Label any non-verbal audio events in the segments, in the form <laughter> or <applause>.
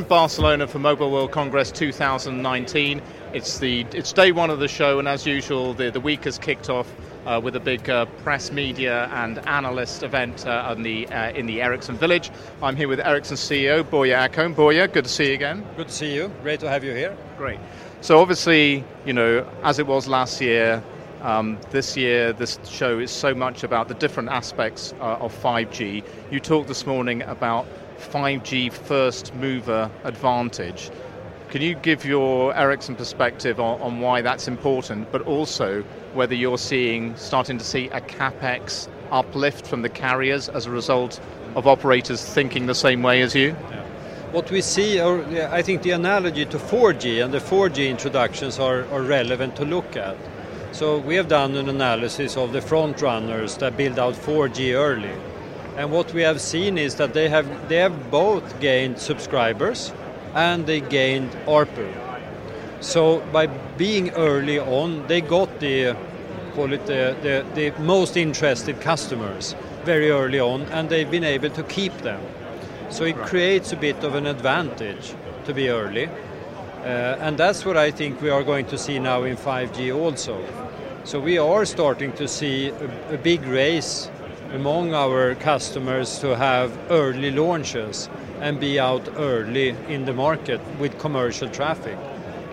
in Barcelona for Mobile World Congress 2019. It's the it's day one of the show, and as usual, the, the week has kicked off uh, with a big uh, press, media, and analyst event uh, in the uh, in the Ericsson Village. I'm here with Ericsson CEO Börje Ekholm. Börje, good to see you again. Good to see you. Great to have you here. Great. So obviously, you know, as it was last year, um, this year, this show is so much about the different aspects uh, of 5G. You talked this morning about 5G first mover advantage. Can you give your Ericsson perspective on, on why that's important, but also whether you're seeing, starting to see a capex uplift from the carriers as a result of operators thinking the same way as you? What we see, or I think the analogy to 4G and the 4G introductions are, are relevant to look at. So we have done an analysis of the front runners that build out 4G early. And what we have seen is that they have, they have both gained subscribers and they gained ARPU. So by being early on, they got the call it the, the, the, most interested customers very early on, and they've been able to keep them. So it creates a bit of an advantage to be early. Uh, and that's what I think we are going to see now in 5G also. So we are starting to see a, a big race among our customers to have early launches and be out early in the market with commercial traffic.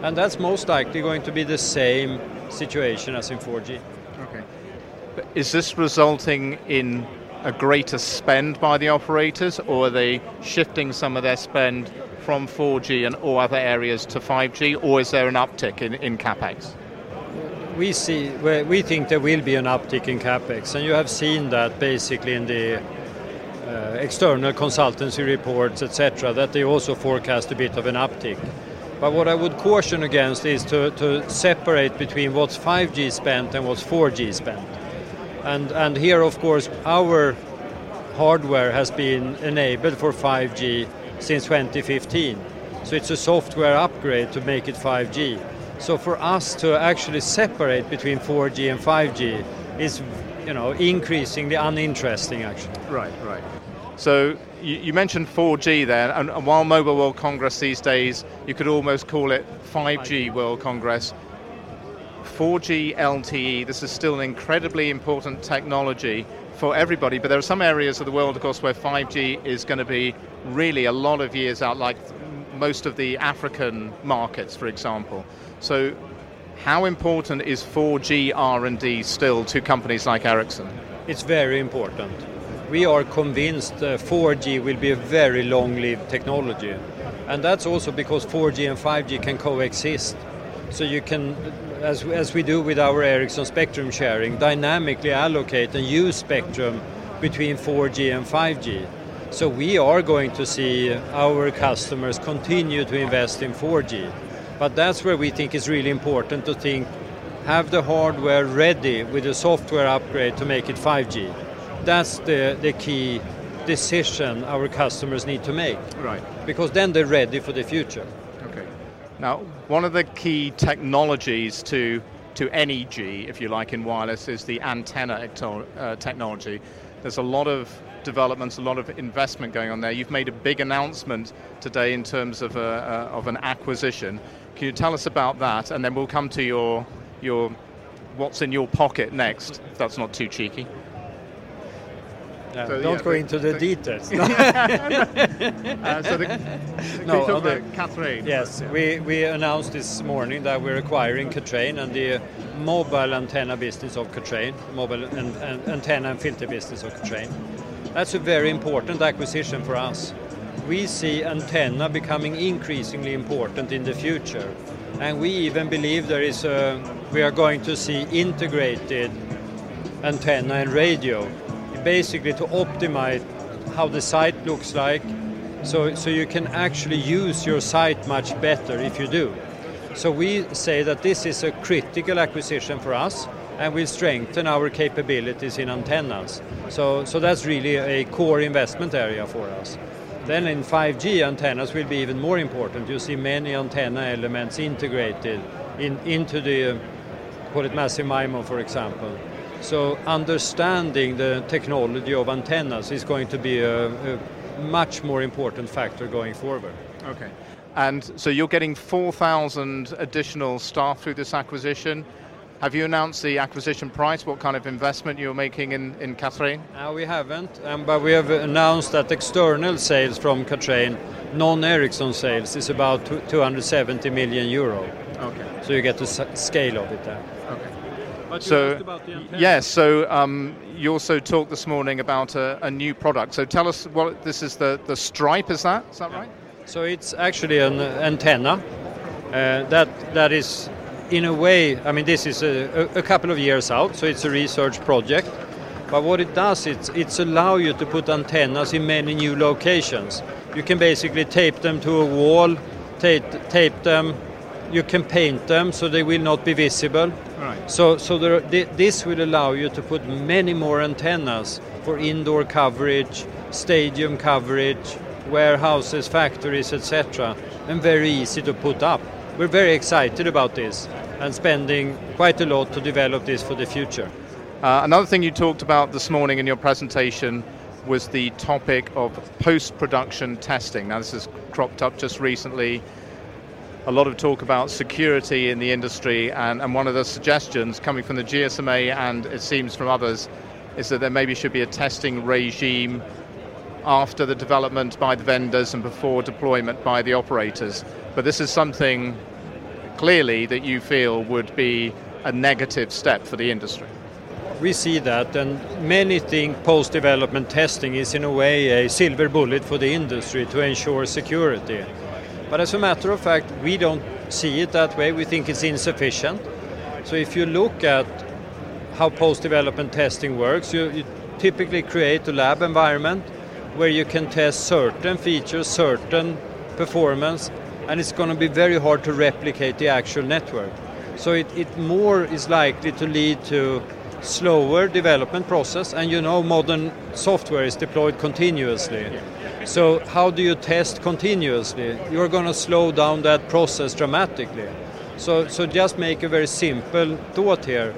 And that's most likely going to be the same situation as in 4G. Okay. Is this resulting in a greater spend by the operators, or are they shifting some of their spend from 4G and all other areas to 5G, or is there an uptick in, in capex? We see, we think there will be an uptick in capex, and you have seen that basically in the uh, external consultancy reports, etc., that they also forecast a bit of an uptick. But what I would caution against is to, to separate between what's 5G spent and what's 4G spent. And, and here, of course, our hardware has been enabled for 5G since 2015. So it's a software upgrade to make it 5G. So for us to actually separate between 4G and 5G is, you know, increasingly uninteresting actually. Right, right. So you, you mentioned 4G there, and, and, while Mobile World Congress these days, you could almost call it 5G World Congress. 4G LTE, this is still an incredibly important technology for everybody, but there are some areas of the world, of course, where 5G is going to be really a lot of years out, like most of the African markets, for example. So how important is 4G R&D still to companies like Ericsson? It's very important we are convinced uh, 4G will be a very long-lived technology. And that's also because 4G and 5G can coexist. So you can, as, as we do with our Ericsson spectrum sharing, dynamically allocate and use spectrum between 4G and 5G. So we are going to see our customers continue to invest in 4G. But that's where we think it's really important to think, have the hardware ready with a software upgrade to make it 5G that's the, the key decision our customers need to make. Right. Because then they're ready for the future. Okay. Now, one of the key technologies to to any G, if you like, in wireless is the antenna uh, technology. There's a lot of developments, a lot of investment going on there. You've made a big announcement today in terms of, a, uh, of an acquisition. Can you tell us about that? And then we'll come to your, your what's in your pocket next, if that's not too cheeky. So, don't yeah, go the, into the, the details. No. <laughs> uh, so the, no, the, Kathrein. Yes, we, we announced this morning that we're acquiring Kathrein and the mobile antenna business of Kathrein, mobile and, and antenna and filter business of Kathrein. That's a very important acquisition for us. We see antenna becoming increasingly important in the future, and we even believe there is a, we are going to see integrated antenna and radio basically to optimize how the site looks like so, so you can actually use your site much better if you do. So we say that this is a critical acquisition for us and will strengthen our capabilities in antennas. So, so that's really a core investment area for us. Then in 5G, antennas will be even more important. You see many antenna elements integrated in, into the, call it massive MIMO, for example. So understanding the technology of antennas is going to be a, a much more important factor going forward. Okay. And so you're getting 4,000 additional staff through this acquisition. Have you announced the acquisition price? What kind of investment you're making in, in Kathrein? Uh, we haven't, um, but we have announced that external sales from Kathrein, non-Ericsson sales, is about 270 million euro. Okay. So you get the scale of it there. Okay. So, yes, so um, you also talked this morning about a, a, new product. So tell us what this is the, the Stripe, is that? Is that right? So it's actually an antenna uh, that, that is in a way, I mean, this is a, a, couple of years out, so it's a research project. But what it does, it's, it's allow you to put antennas in many new locations. You can basically tape them to a wall, tape, tape them, you can paint them so they will not be visible. Right. So, so there, this will allow you to put many more antennas for indoor coverage, stadium coverage, warehouses, factories, etc., and very easy to put up. We're very excited about this and spending quite a lot to develop this for the future. Uh, another thing you talked about this morning in your presentation was the topic of post-production testing. Now this has cropped up just recently. A lot of talk about security in the industry and, and one of the suggestions coming from the GSMA and it seems from others is that there maybe should be a testing regime after the development by the vendors and before deployment by the operators. But this is something clearly that you feel would be a negative step for the industry. We see that, and many think post development testing is, in a way, a silver bullet for the industry to ensure security. But as a matter of fact, we don't see it that way. We think it's insufficient. So if you look at how post development testing works, you, you typically create a lab environment where you can test certain features, certain performance, and it's going to be very hard to replicate the actual network. So it, it more is likely to lead to slower development process, and you know modern software is deployed continuously. So how do you test continuously? You're going to slow down that process dramatically. So, so just make a very simple thought here.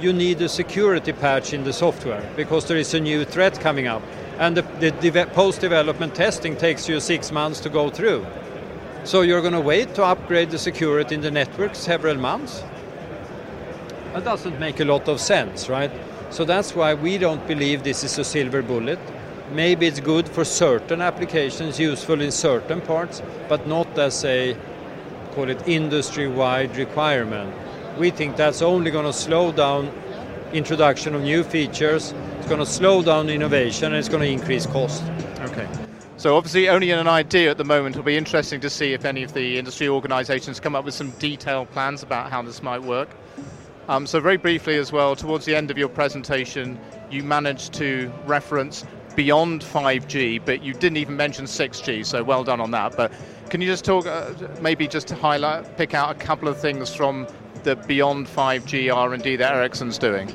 You need a security patch in the software because there is a new threat coming up. And the, the post-development testing takes you six months to go through. So you're going to wait to upgrade the security in the network several months? That doesn't make a lot of sense, right? So that's why we don't believe this is a silver bullet. Maybe it's good for certain applications, useful in certain parts, but not as a call it industry-wide requirement. We think that's only going to slow down introduction of new features, it's going to slow down innovation, and it's going to increase cost. Okay. So obviously only an idea at the moment. It'll be interesting to see if any of the industry organisations come up with some detailed plans about how this might work. Um, so very briefly as well, towards the end of your presentation, you managed to reference beyond 5G, but you didn't even mention 6G, so well done on that. But can you just talk, uh, maybe just to highlight, pick out a couple of things from the beyond 5G R&D that Ericsson's doing?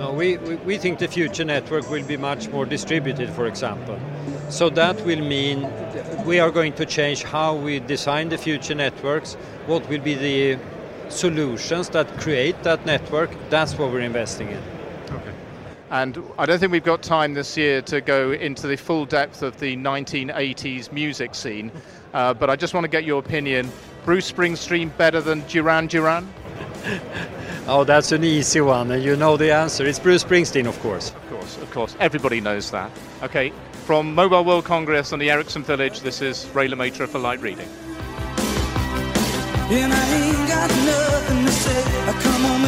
No, we, we, we think the future network will be much more distributed, for example. So that will mean we are going to change how we design the future networks, what will be the solutions that create that network, that's what we're investing in. Okay. And I don't think we've got time this year to go into the full depth of the 1980s music scene, uh, but I just want to get your opinion. Bruce Springsteen better than Duran Duran? <laughs> oh, that's an easy one, and you know the answer. It's Bruce Springsteen, of course. Of course, of course. Everybody knows that. Okay, from Mobile World Congress and the Ericsson Village, this is Ray Le Maistre for Light Reading. And I ain't got nothing to say. I come home